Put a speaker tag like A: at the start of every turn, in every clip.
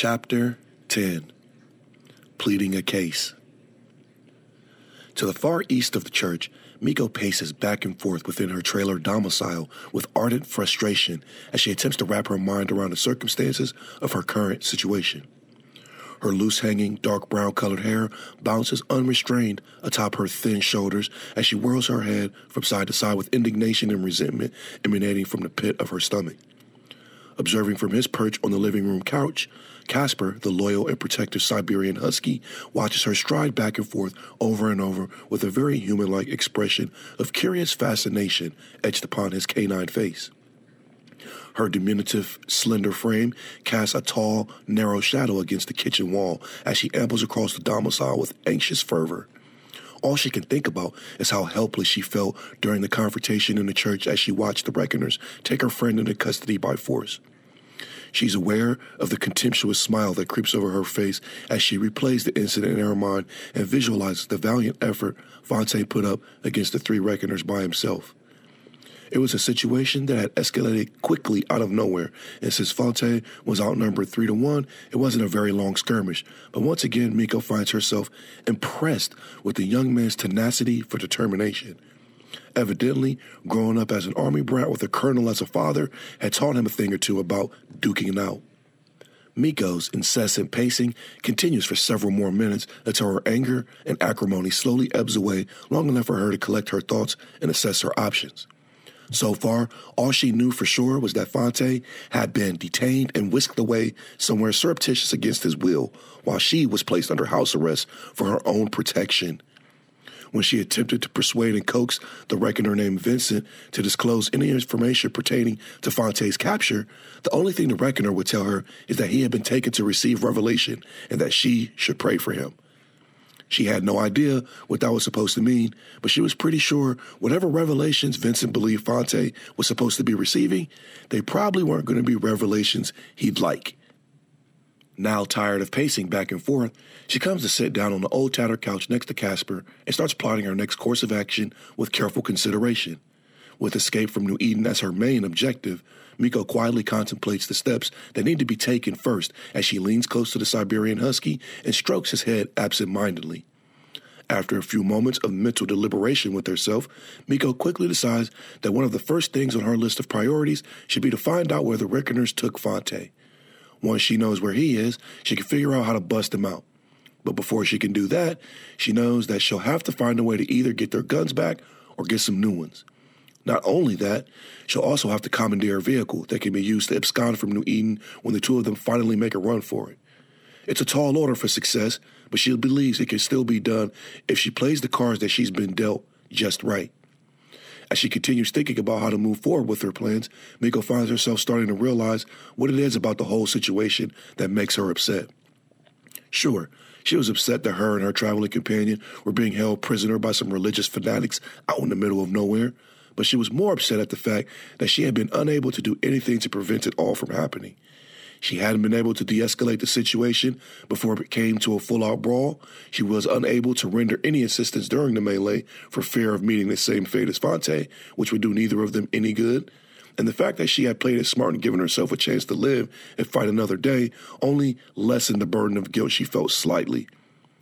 A: Chapter 10 Pleading a Case. To the far east of the church, Miko paces back and forth within her trailer domicile with ardent frustration as she attempts to wrap her mind around the circumstances of her current situation. Her loose hanging, dark brown colored hair bounces unrestrained atop her thin shoulders as she whirls her head from side to side with indignation and resentment emanating from the pit of her stomach. Observing from his perch on the living room couch, Casper, the loyal and protective Siberian husky, watches her stride back and forth over and over with a very human like expression of curious fascination etched upon his canine face. Her diminutive, slender frame casts a tall, narrow shadow against the kitchen wall as she ambles across the domicile with anxious fervor. All she can think about is how helpless she felt during the confrontation in the church as she watched the Reckoners take her friend into custody by force. She's aware of the contemptuous smile that creeps over her face as she replays the incident in her mind and visualizes the valiant effort Fonte put up against the three Reckoners by himself. It was a situation that had escalated quickly out of nowhere, and since Fonte was outnumbered three to one, it wasn't a very long skirmish. But once again, Miko finds herself impressed with the young man's tenacity for determination. Evidently, growing up as an army brat with a colonel as a father had taught him a thing or two about duking it out. Miko's incessant pacing continues for several more minutes until her anger and acrimony slowly ebbs away long enough for her to collect her thoughts and assess her options. So far, all she knew for sure was that Fonte had been detained and whisked away somewhere surreptitious against his will, while she was placed under house arrest for her own protection. When she attempted to persuade and coax the reckoner named Vincent to disclose any information pertaining to Fonte's capture, the only thing the reckoner would tell her is that he had been taken to receive revelation and that she should pray for him. She had no idea what that was supposed to mean, but she was pretty sure whatever revelations Vincent believed Fonte was supposed to be receiving, they probably weren't going to be revelations he'd like. Now tired of pacing back and forth, she comes to sit down on the old tattered couch next to Casper and starts plotting her next course of action with careful consideration. With escape from New Eden as her main objective, Miko quietly contemplates the steps that need to be taken first as she leans close to the Siberian Husky and strokes his head absent mindedly. After a few moments of mental deliberation with herself, Miko quickly decides that one of the first things on her list of priorities should be to find out where the Reckoners took Fonte. Once she knows where he is, she can figure out how to bust him out. But before she can do that, she knows that she'll have to find a way to either get their guns back or get some new ones. Not only that, she'll also have to commandeer a vehicle that can be used to abscond from New Eden when the two of them finally make a run for it. It's a tall order for success, but she believes it can still be done if she plays the cards that she's been dealt just right. As she continues thinking about how to move forward with her plans, Miko finds herself starting to realize what it is about the whole situation that makes her upset. Sure, she was upset that her and her traveling companion were being held prisoner by some religious fanatics out in the middle of nowhere, but she was more upset at the fact that she had been unable to do anything to prevent it all from happening. She hadn't been able to de escalate the situation before it came to a full out brawl. She was unable to render any assistance during the melee for fear of meeting the same fate as Fonte, which would do neither of them any good. And the fact that she had played it smart and given herself a chance to live and fight another day only lessened the burden of guilt she felt slightly.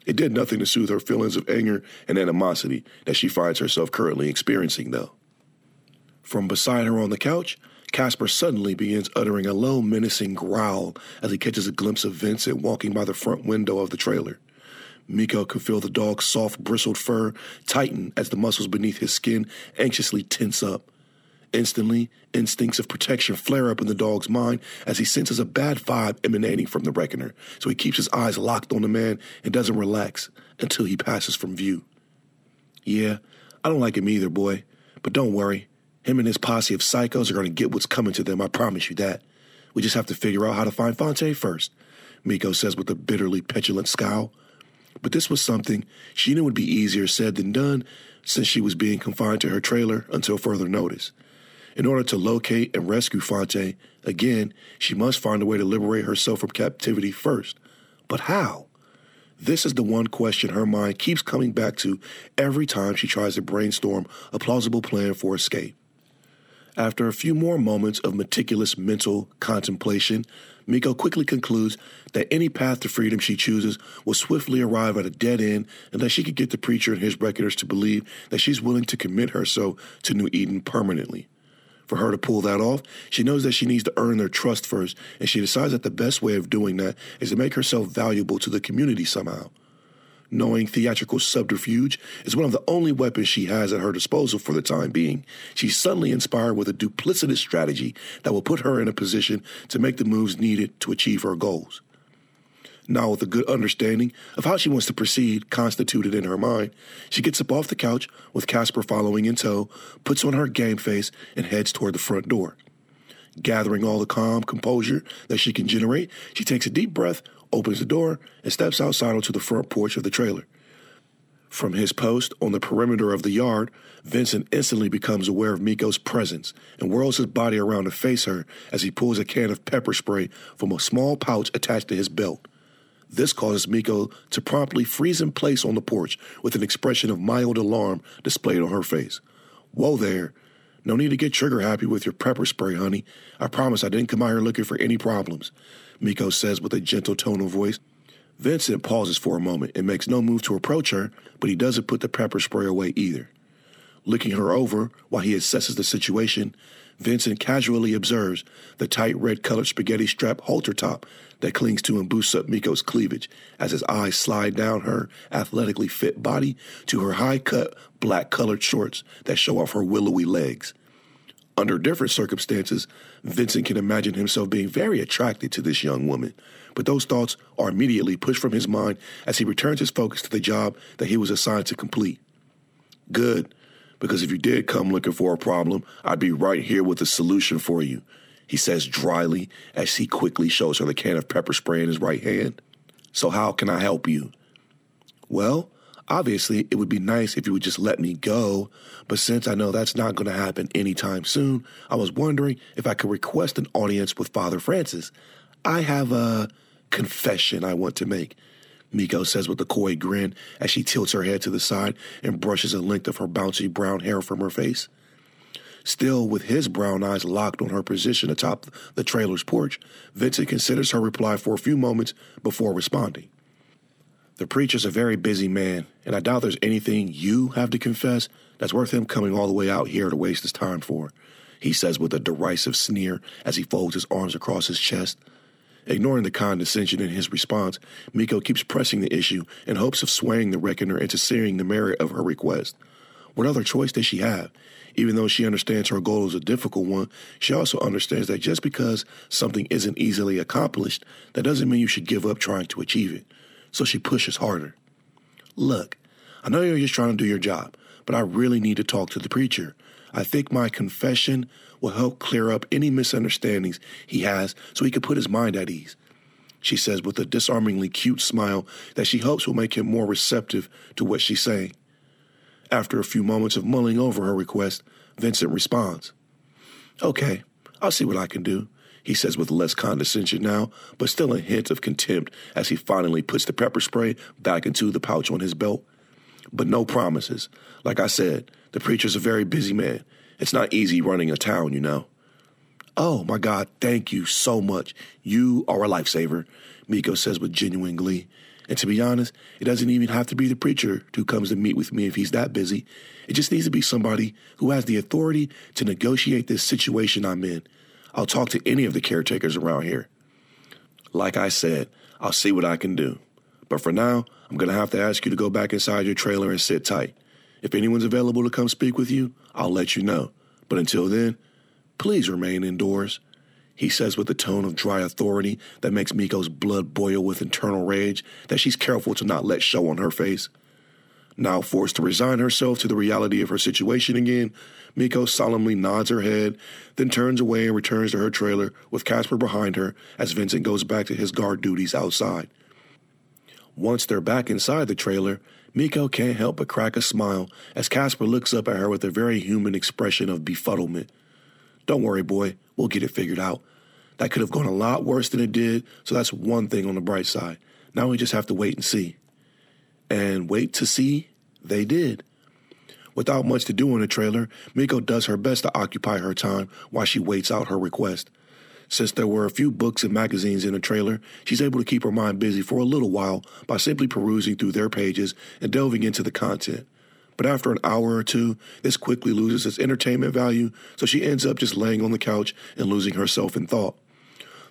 A: It did nothing to soothe her feelings of anger and animosity that she finds herself currently experiencing, though. From beside her on the couch, Casper suddenly begins uttering a low, menacing growl as he catches a glimpse of Vincent walking by the front window of the trailer. Miko can feel the dog's soft, bristled fur tighten as the muscles beneath his skin anxiously tense up. Instantly, instincts of protection flare up in the dog's mind as he senses a bad vibe emanating from the reckoner, so he keeps his eyes locked on the man and doesn't relax until he passes from view. Yeah, I don't like him either, boy, but don't worry. Him and his posse of psychos are going to get what's coming to them, I promise you that. We just have to figure out how to find Fonte first, Miko says with a bitterly petulant scowl. But this was something she knew would be easier said than done since she was being confined to her trailer until further notice. In order to locate and rescue Fonte, again, she must find a way to liberate herself from captivity first. But how? This is the one question her mind keeps coming back to every time she tries to brainstorm a plausible plan for escape. After a few more moments of meticulous mental contemplation, Miko quickly concludes that any path to freedom she chooses will swiftly arrive at a dead end and that she could get the preacher and his reckoners to believe that she's willing to commit herself to New Eden permanently. For her to pull that off, she knows that she needs to earn their trust first, and she decides that the best way of doing that is to make herself valuable to the community somehow knowing theatrical subterfuge is one of the only weapons she has at her disposal for the time being. She's suddenly inspired with a duplicitous strategy that will put her in a position to make the moves needed to achieve her goals. Now, with a good understanding of how she wants to proceed constituted in her mind, she gets up off the couch with Casper following in tow, puts on her game face, and heads toward the front door. Gathering all the calm composure that she can generate, she takes a deep breath, opens the door, and steps outside onto the front porch of the trailer. From his post on the perimeter of the yard, Vincent instantly becomes aware of Miko's presence and whirls his body around to face her as he pulls a can of pepper spray from a small pouch attached to his belt. This causes Miko to promptly freeze in place on the porch with an expression of mild alarm displayed on her face. Whoa there. No need to get trigger happy with your pepper spray, honey. I promise I didn't come out here looking for any problems. Miko says with a gentle tone of voice. Vincent pauses for a moment and makes no move to approach her, but he doesn't put the pepper spray away either. Looking her over while he assesses the situation, Vincent casually observes the tight red colored spaghetti strap halter top that clings to and boosts up Miko's cleavage as his eyes slide down her athletically fit body to her high cut black colored shorts that show off her willowy legs. Under different circumstances, Vincent can imagine himself being very attracted to this young woman, but those thoughts are immediately pushed from his mind as he returns his focus to the job that he was assigned to complete. Good, because if you did come looking for a problem, I'd be right here with a solution for you, he says dryly as he quickly shows her the can of pepper spray in his right hand. So, how can I help you? Well, Obviously, it would be nice if you would just let me go, but since I know that's not going to happen anytime soon, I was wondering if I could request an audience with Father Francis. I have a confession I want to make. Miko says with a coy grin as she tilts her head to the side and brushes a length of her bouncy brown hair from her face. Still with his brown eyes locked on her position atop the trailer's porch, Vincent considers her reply for a few moments before responding. The preacher's a very busy man, and I doubt there's anything you have to confess that's worth him coming all the way out here to waste his time for, he says with a derisive sneer as he folds his arms across his chest. Ignoring the condescension in his response, Miko keeps pressing the issue in hopes of swaying the reckoner into seeing the merit of her request. What other choice does she have? Even though she understands her goal is a difficult one, she also understands that just because something isn't easily accomplished, that doesn't mean you should give up trying to achieve it so she pushes harder. Look, I know you're just trying to do your job, but I really need to talk to the preacher. I think my confession will help clear up any misunderstandings he has so he can put his mind at ease. She says with a disarmingly cute smile that she hopes will make him more receptive to what she's saying. After a few moments of mulling over her request, Vincent responds, Okay, I'll see what I can do he says with less condescension now, but still a hint of contempt as he finally puts the pepper spray back into the pouch on his belt. But no promises. Like I said, the preacher's a very busy man. It's not easy running a town, you know. Oh, my God, thank you so much. You are a lifesaver, Miko says with genuine glee. And to be honest, it doesn't even have to be the preacher who comes to meet with me if he's that busy. It just needs to be somebody who has the authority to negotiate this situation I'm in. I'll talk to any of the caretakers around here. Like I said, I'll see what I can do. But for now, I'm going to have to ask you to go back inside your trailer and sit tight. If anyone's available to come speak with you, I'll let you know. But until then, please remain indoors. He says with a tone of dry authority that makes Miko's blood boil with internal rage that she's careful to not let show on her face. Now forced to resign herself to the reality of her situation again, Miko solemnly nods her head, then turns away and returns to her trailer with Casper behind her as Vincent goes back to his guard duties outside. Once they're back inside the trailer, Miko can't help but crack a smile as Casper looks up at her with a very human expression of befuddlement. Don't worry, boy, we'll get it figured out. That could have gone a lot worse than it did, so that's one thing on the bright side. Now we just have to wait and see. And wait to see, they did. Without much to do in the trailer, Miko does her best to occupy her time while she waits out her request. Since there were a few books and magazines in the trailer, she's able to keep her mind busy for a little while by simply perusing through their pages and delving into the content. But after an hour or two, this quickly loses its entertainment value, so she ends up just laying on the couch and losing herself in thought.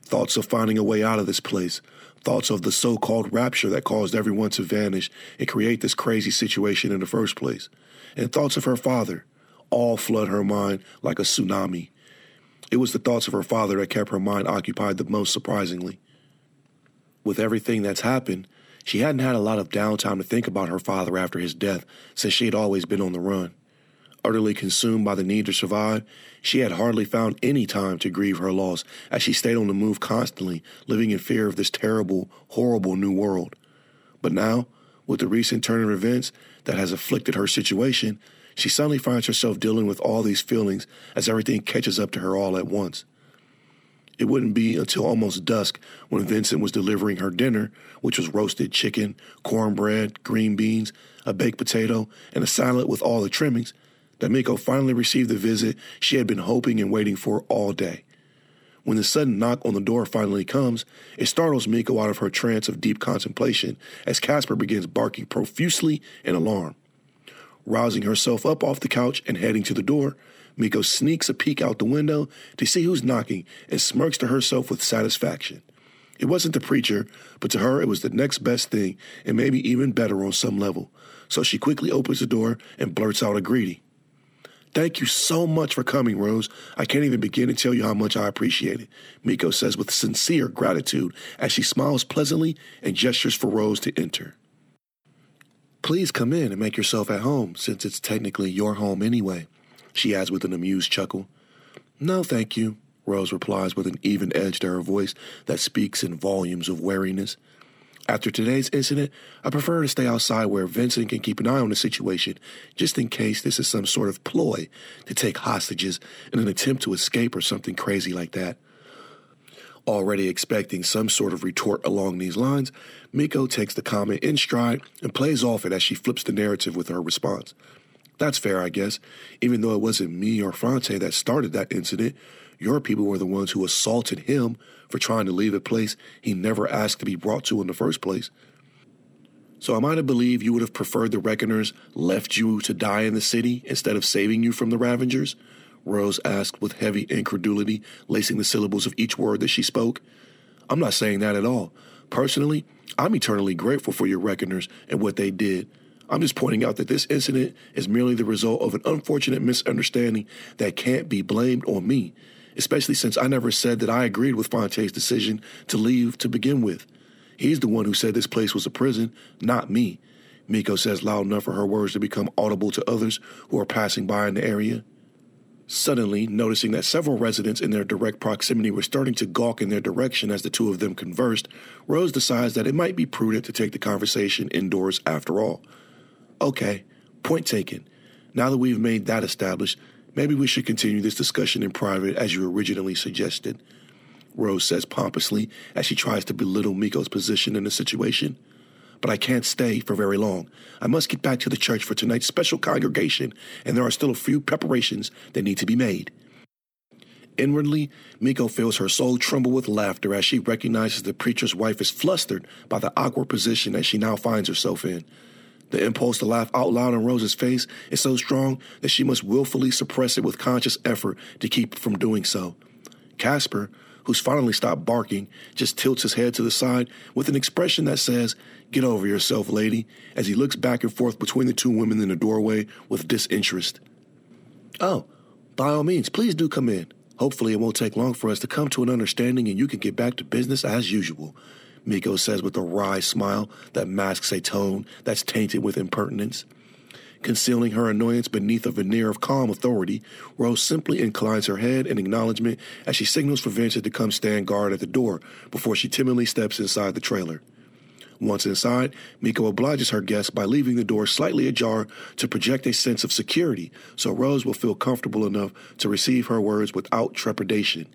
A: Thoughts of finding a way out of this place, thoughts of the so called rapture that caused everyone to vanish and create this crazy situation in the first place and thoughts of her father all flood her mind like a tsunami. It was the thoughts of her father that kept her mind occupied the most surprisingly. With everything that's happened, she hadn't had a lot of downtime to think about her father after his death since she had always been on the run. Utterly consumed by the need to survive, she had hardly found any time to grieve her loss as she stayed on the move constantly, living in fear of this terrible, horrible new world. But now, with the recent turn of events that has afflicted her situation, she suddenly finds herself dealing with all these feelings as everything catches up to her all at once. It wouldn't be until almost dusk when Vincent was delivering her dinner, which was roasted chicken, cornbread, green beans, a baked potato, and a salad with all the trimmings, that Miko finally received the visit she had been hoping and waiting for all day. When the sudden knock on the door finally comes, it startles Miko out of her trance of deep contemplation as Casper begins barking profusely in alarm. Rousing herself up off the couch and heading to the door, Miko sneaks a peek out the window to see who's knocking and smirks to herself with satisfaction. It wasn't the preacher, but to her it was the next best thing and maybe even better on some level. So she quickly opens the door and blurts out a greeting. Thank you so much for coming, Rose. I can't even begin to tell you how much I appreciate it, Miko says with sincere gratitude as she smiles pleasantly and gestures for Rose to enter. Please come in and make yourself at home, since it's technically your home anyway, she adds with an amused chuckle. No, thank you, Rose replies with an even edge to her voice that speaks in volumes of wariness. After today's incident, I prefer to stay outside where Vincent can keep an eye on the situation, just in case this is some sort of ploy to take hostages in an attempt to escape or something crazy like that. Already expecting some sort of retort along these lines, Miko takes the comment in stride and plays off it as she flips the narrative with her response. That's fair, I guess. Even though it wasn't me or Fonte that started that incident, your people were the ones who assaulted him for trying to leave a place he never asked to be brought to in the first place. So am I to believe you would have preferred the Reckoners left you to die in the city instead of saving you from the Ravagers? Rose asked with heavy incredulity, lacing the syllables of each word that she spoke. I'm not saying that at all. Personally, I'm eternally grateful for your Reckoners and what they did. I'm just pointing out that this incident is merely the result of an unfortunate misunderstanding that can't be blamed on me especially since I never said that I agreed with Fonte's decision to leave to begin with. He's the one who said this place was a prison, not me. Miko says loud enough for her words to become audible to others who are passing by in the area. Suddenly, noticing that several residents in their direct proximity were starting to gawk in their direction as the two of them conversed, Rose decides that it might be prudent to take the conversation indoors after all. Okay, point taken. Now that we've made that established, Maybe we should continue this discussion in private as you originally suggested, Rose says pompously as she tries to belittle Miko's position in the situation. But I can't stay for very long. I must get back to the church for tonight's special congregation, and there are still a few preparations that need to be made. Inwardly, Miko feels her soul tremble with laughter as she recognizes the preacher's wife is flustered by the awkward position that she now finds herself in. The impulse to laugh out loud on Rose's face is so strong that she must willfully suppress it with conscious effort to keep from doing so. Casper, who's finally stopped barking, just tilts his head to the side with an expression that says, Get over yourself, lady, as he looks back and forth between the two women in the doorway with disinterest. Oh, by all means, please do come in. Hopefully, it won't take long for us to come to an understanding and you can get back to business as usual. Miko says with a wry smile that masks a tone that's tainted with impertinence. Concealing her annoyance beneath a veneer of calm authority, Rose simply inclines her head in acknowledgement as she signals for Vincent to come stand guard at the door before she timidly steps inside the trailer. Once inside, Miko obliges her guest by leaving the door slightly ajar to project a sense of security so Rose will feel comfortable enough to receive her words without trepidation.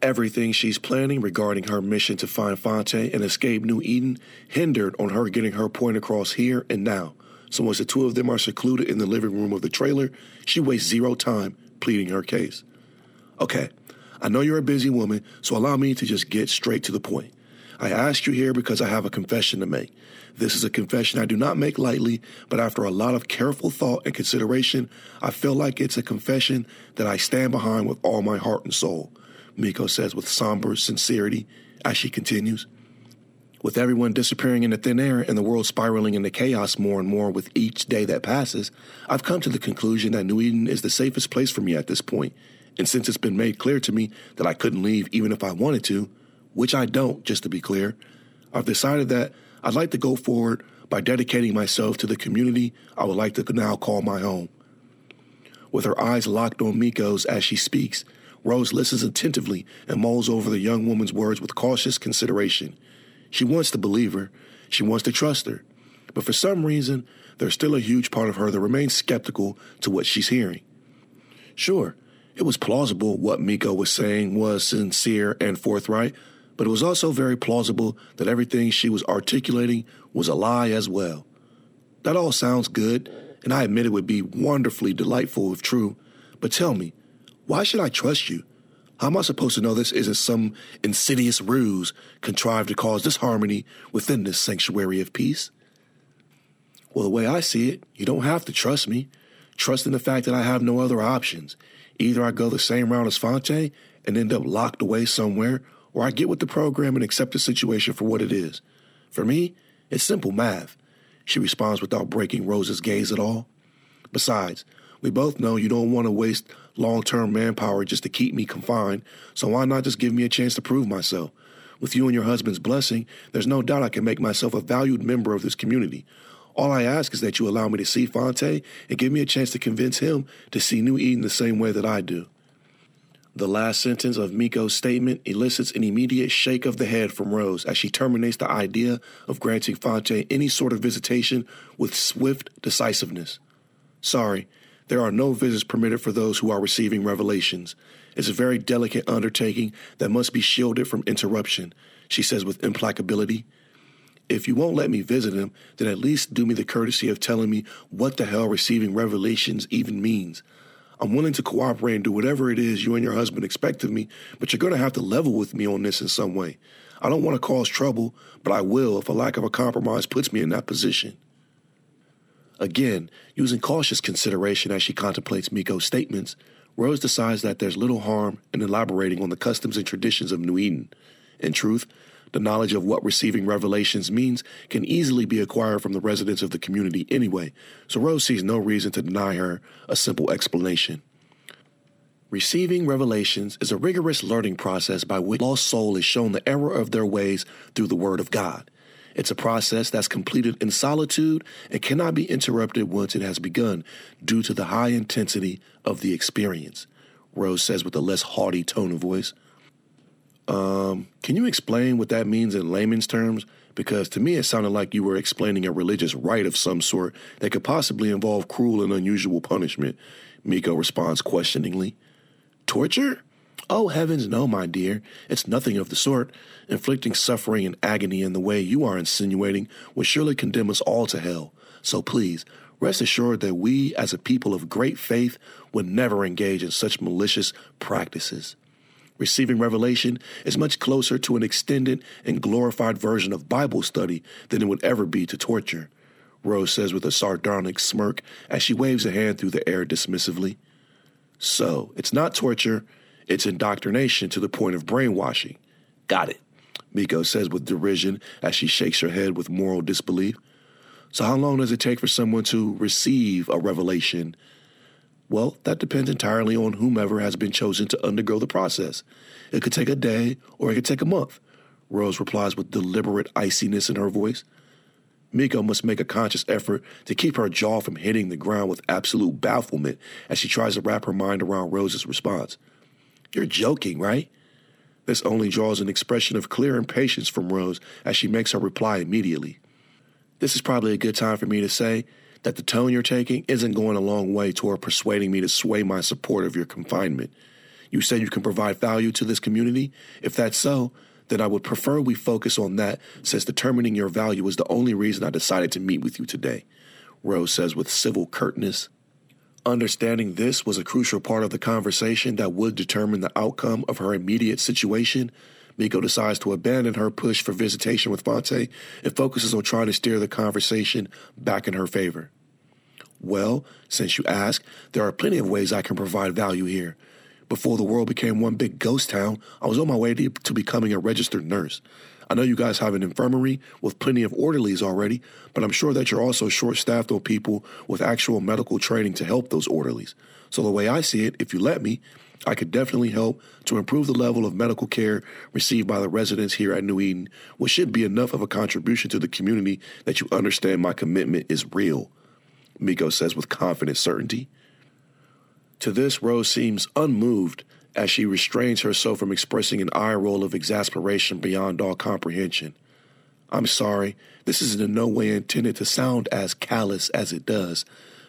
A: Everything she's planning regarding her mission to find Fonte and escape New Eden hindered on her getting her point across here and now. So once the two of them are secluded in the living room of the trailer, she wastes zero time pleading her case. Okay, I know you're a busy woman, so allow me to just get straight to the point. I asked you here because I have a confession to make. This is a confession I do not make lightly, but after a lot of careful thought and consideration, I feel like it's a confession that I stand behind with all my heart and soul, Miko says with somber sincerity as she continues. With everyone disappearing into thin air and the world spiraling into chaos more and more with each day that passes, I've come to the conclusion that New Eden is the safest place for me at this point. And since it's been made clear to me that I couldn't leave even if I wanted to, which I don't, just to be clear, I've decided that I'd like to go forward by dedicating myself to the community I would like to now call my home. With her eyes locked on Miko's as she speaks, Rose listens attentively and mulls over the young woman's words with cautious consideration. She wants to believe her, she wants to trust her, but for some reason, there's still a huge part of her that remains skeptical to what she's hearing. Sure, it was plausible what Miko was saying was sincere and forthright, but it was also very plausible that everything she was articulating was a lie as well. That all sounds good, and I admit it would be wonderfully delightful if true, but tell me, why should I trust you? How am I supposed to know this isn't some insidious ruse contrived to cause disharmony within this sanctuary of peace? Well, the way I see it, you don't have to trust me. Trust in the fact that I have no other options. Either I go the same route as Fonte and end up locked away somewhere, or I get with the program and accept the situation for what it is. For me, it's simple math. She responds without breaking Rose's gaze at all. Besides, we both know you don't want to waste long term manpower just to keep me confined, so why not just give me a chance to prove myself? With you and your husband's blessing, there's no doubt I can make myself a valued member of this community. All I ask is that you allow me to see Fonte and give me a chance to convince him to see New Eden the same way that I do. The last sentence of Miko's statement elicits an immediate shake of the head from Rose as she terminates the idea of granting Fonte any sort of visitation with swift decisiveness. Sorry, there are no visits permitted for those who are receiving revelations. It's a very delicate undertaking that must be shielded from interruption, she says with implacability. If you won't let me visit him, then at least do me the courtesy of telling me what the hell receiving revelations even means. I'm willing to cooperate and do whatever it is you and your husband expect of me, but you're going to have to level with me on this in some way. I don't want to cause trouble, but I will if a lack of a compromise puts me in that position. Again, using cautious consideration as she contemplates Miko's statements, Rose decides that there's little harm in elaborating on the customs and traditions of New Eden. In truth, the knowledge of what receiving revelations means can easily be acquired from the residents of the community anyway, so Rose sees no reason to deny her a simple explanation. Receiving revelations is a rigorous learning process by which lost soul is shown the error of their ways through the Word of God. It's a process that's completed in solitude and cannot be interrupted once it has begun due to the high intensity of the experience, Rose says with a less haughty tone of voice. Um, can you explain what that means in layman's terms? Because to me, it sounded like you were explaining a religious rite of some sort that could possibly involve cruel and unusual punishment. Miko responds questioningly. Torture? Oh, heavens, no, my dear. It's nothing of the sort. Inflicting suffering and agony in the way you are insinuating would surely condemn us all to hell. So please, rest assured that we, as a people of great faith, would never engage in such malicious practices. Receiving revelation is much closer to an extended and glorified version of Bible study than it would ever be to torture, Rose says with a sardonic smirk as she waves a hand through the air dismissively. So, it's not torture, it's indoctrination to the point of brainwashing. Got it, Miko says with derision as she shakes her head with moral disbelief. So, how long does it take for someone to receive a revelation? Well, that depends entirely on whomever has been chosen to undergo the process. It could take a day or it could take a month, Rose replies with deliberate iciness in her voice. Miko must make a conscious effort to keep her jaw from hitting the ground with absolute bafflement as she tries to wrap her mind around Rose's response. You're joking, right? This only draws an expression of clear impatience from Rose as she makes her reply immediately. This is probably a good time for me to say that the tone you're taking isn't going a long way toward persuading me to sway my support of your confinement. You said you can provide value to this community. If that's so, then I would prefer we focus on that since determining your value was the only reason I decided to meet with you today. Rose says with civil curtness. Understanding this was a crucial part of the conversation that would determine the outcome of her immediate situation, Miko decides to abandon her push for visitation with Fonte and focuses on trying to steer the conversation back in her favor. Well, since you ask, there are plenty of ways I can provide value here. Before the world became one big ghost town, I was on my way to, to becoming a registered nurse. I know you guys have an infirmary with plenty of orderlies already, but I'm sure that you're also short staffed on people with actual medical training to help those orderlies. So, the way I see it, if you let me, I could definitely help to improve the level of medical care received by the residents here at New Eden, which should be enough of a contribution to the community that you understand my commitment is real, Miko says with confident certainty. To this, Rose seems unmoved as she restrains herself from expressing an eye roll of exasperation beyond all comprehension. I'm sorry, this is in no way intended to sound as callous as it does,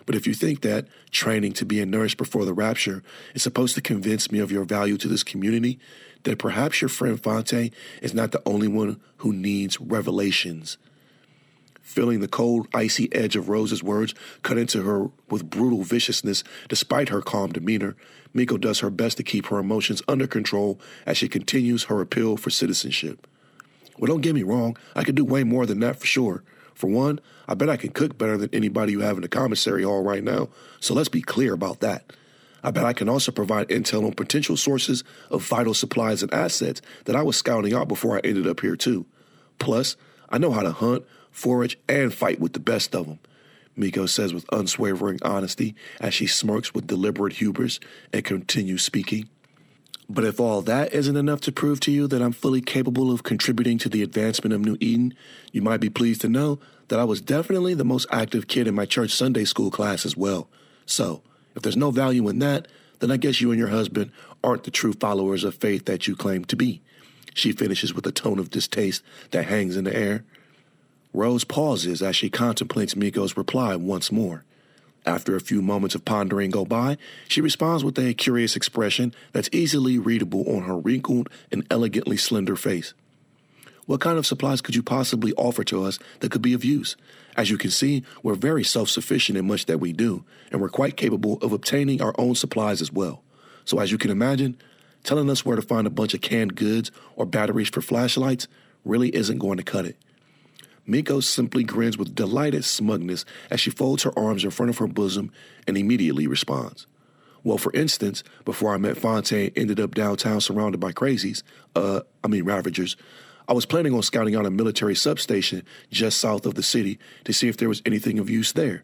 A: but if you think that training to be a nurse before the rapture is supposed to convince me of your value to this community, then perhaps your friend Fonte is not the only one who needs revelations. Feeling the cold, icy edge of Rose's words cut into her with brutal viciousness despite her calm demeanor, Miko does her best to keep her emotions under control as she continues her appeal for citizenship. Well, don't get me wrong, I could do way more than that for sure. For one, I bet I can cook better than anybody you have in the commissary hall right now, so let's be clear about that. I bet I can also provide intel on potential sources of vital supplies and assets that I was scouting out before I ended up here, too. Plus, I know how to hunt, forage, and fight with the best of them. Miko says with unswavering honesty as she smirks with deliberate hubris and continues speaking. But if all that isn't enough to prove to you that I'm fully capable of contributing to the advancement of New Eden, you might be pleased to know that I was definitely the most active kid in my church Sunday school class as well. So, if there's no value in that, then I guess you and your husband aren't the true followers of faith that you claim to be. She finishes with a tone of distaste that hangs in the air. Rose pauses as she contemplates Miko's reply once more. After a few moments of pondering go by, she responds with a curious expression that's easily readable on her wrinkled and elegantly slender face. What kind of supplies could you possibly offer to us that could be of use? As you can see, we're very self sufficient in much that we do, and we're quite capable of obtaining our own supplies as well. So, as you can imagine, telling us where to find a bunch of canned goods or batteries for flashlights really isn't going to cut it. Miko simply grins with delighted smugness as she folds her arms in front of her bosom and immediately responds. Well, for instance, before I met Fontaine, ended up downtown surrounded by crazies, uh, I mean ravagers, I was planning on scouting out a military substation just south of the city to see if there was anything of use there.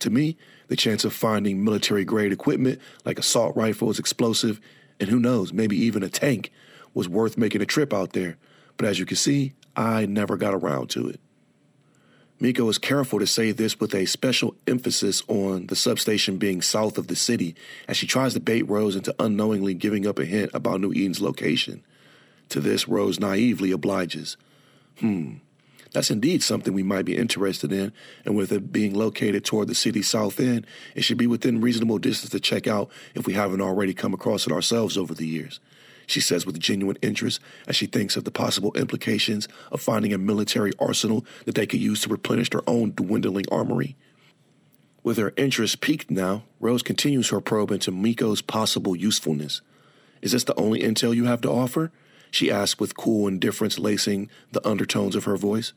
A: To me, the chance of finding military grade equipment like assault rifles, explosive, and who knows, maybe even a tank was worth making a trip out there. But as you can see, I never got around to it. Miko is careful to say this with a special emphasis on the substation being south of the city as she tries to bait Rose into unknowingly giving up a hint about New Eden's location. To this, Rose naively obliges. Hmm, that's indeed something we might be interested in, and with it being located toward the city's south end, it should be within reasonable distance to check out if we haven't already come across it ourselves over the years she says with genuine interest as she thinks of the possible implications of finding a military arsenal that they could use to replenish their own dwindling armory. With her interest piqued now, Rose continues her probe into Miko's possible usefulness. Is this the only intel you have to offer? She asks with cool indifference lacing the undertones of her voice.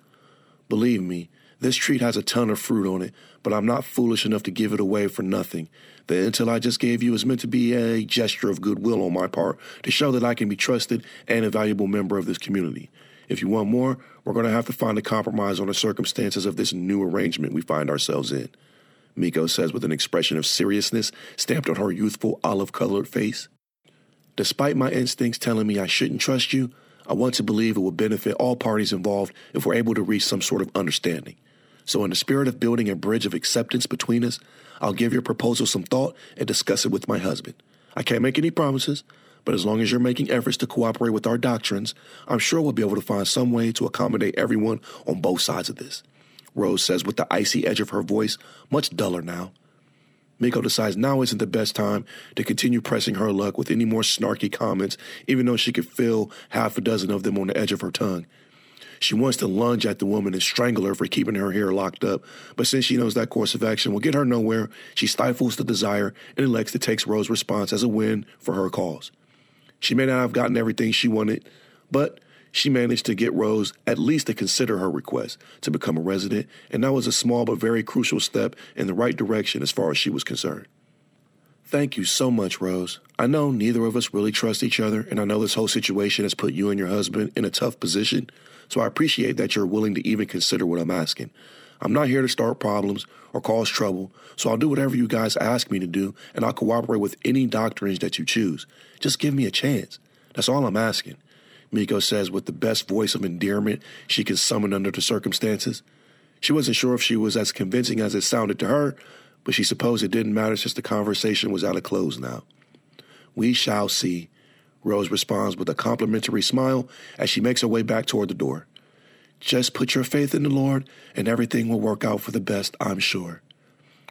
A: Believe me, this treat has a ton of fruit on it, but I'm not foolish enough to give it away for nothing. The intel I just gave you is meant to be a gesture of goodwill on my part to show that I can be trusted and a valuable member of this community. If you want more, we're going to have to find a compromise on the circumstances of this new arrangement we find ourselves in. Miko says with an expression of seriousness stamped on her youthful olive colored face. Despite my instincts telling me I shouldn't trust you, I want to believe it will benefit all parties involved if we're able to reach some sort of understanding. So, in the spirit of building a bridge of acceptance between us, I'll give your proposal some thought and discuss it with my husband. I can't make any promises, but as long as you're making efforts to cooperate with our doctrines, I'm sure we'll be able to find some way to accommodate everyone on both sides of this. Rose says with the icy edge of her voice much duller now. Miko decides now isn't the best time to continue pressing her luck with any more snarky comments, even though she could feel half a dozen of them on the edge of her tongue. She wants to lunge at the woman and strangle her for keeping her hair locked up, but since she knows that course of action will get her nowhere, she stifles the desire and elects to take Rose's response as a win for her cause. She may not have gotten everything she wanted, but she managed to get Rose at least to consider her request to become a resident, and that was a small but very crucial step in the right direction as far as she was concerned. Thank you so much, Rose. I know neither of us really trust each other, and I know this whole situation has put you and your husband in a tough position, so I appreciate that you're willing to even consider what I'm asking. I'm not here to start problems or cause trouble, so I'll do whatever you guys ask me to do, and I'll cooperate with any doctrines that you choose. Just give me a chance. That's all I'm asking. Miko says with the best voice of endearment she can summon under the circumstances. She wasn't sure if she was as convincing as it sounded to her, but she supposed it didn't matter since the conversation was out of close now. We shall see. Rose responds with a complimentary smile as she makes her way back toward the door. Just put your faith in the Lord, and everything will work out for the best, I'm sure.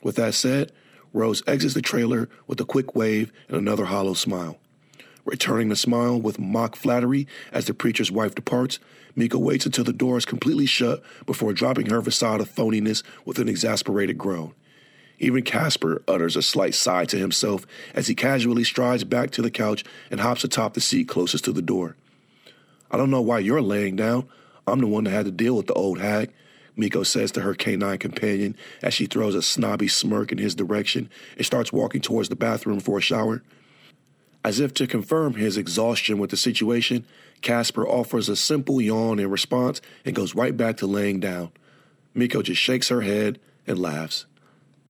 A: With that said, Rose exits the trailer with a quick wave and another hollow smile. Returning the smile with mock flattery as the preacher's wife departs, Miko waits until the door is completely shut before dropping her facade of phoniness with an exasperated groan. Even Casper utters a slight sigh to himself as he casually strides back to the couch and hops atop the seat closest to the door. I don't know why you're laying down. I'm the one that had to deal with the old hag, Miko says to her canine companion as she throws a snobby smirk in his direction and starts walking towards the bathroom for a shower. As if to confirm his exhaustion with the situation, Casper offers a simple yawn in response and goes right back to laying down. Miko just shakes her head and laughs.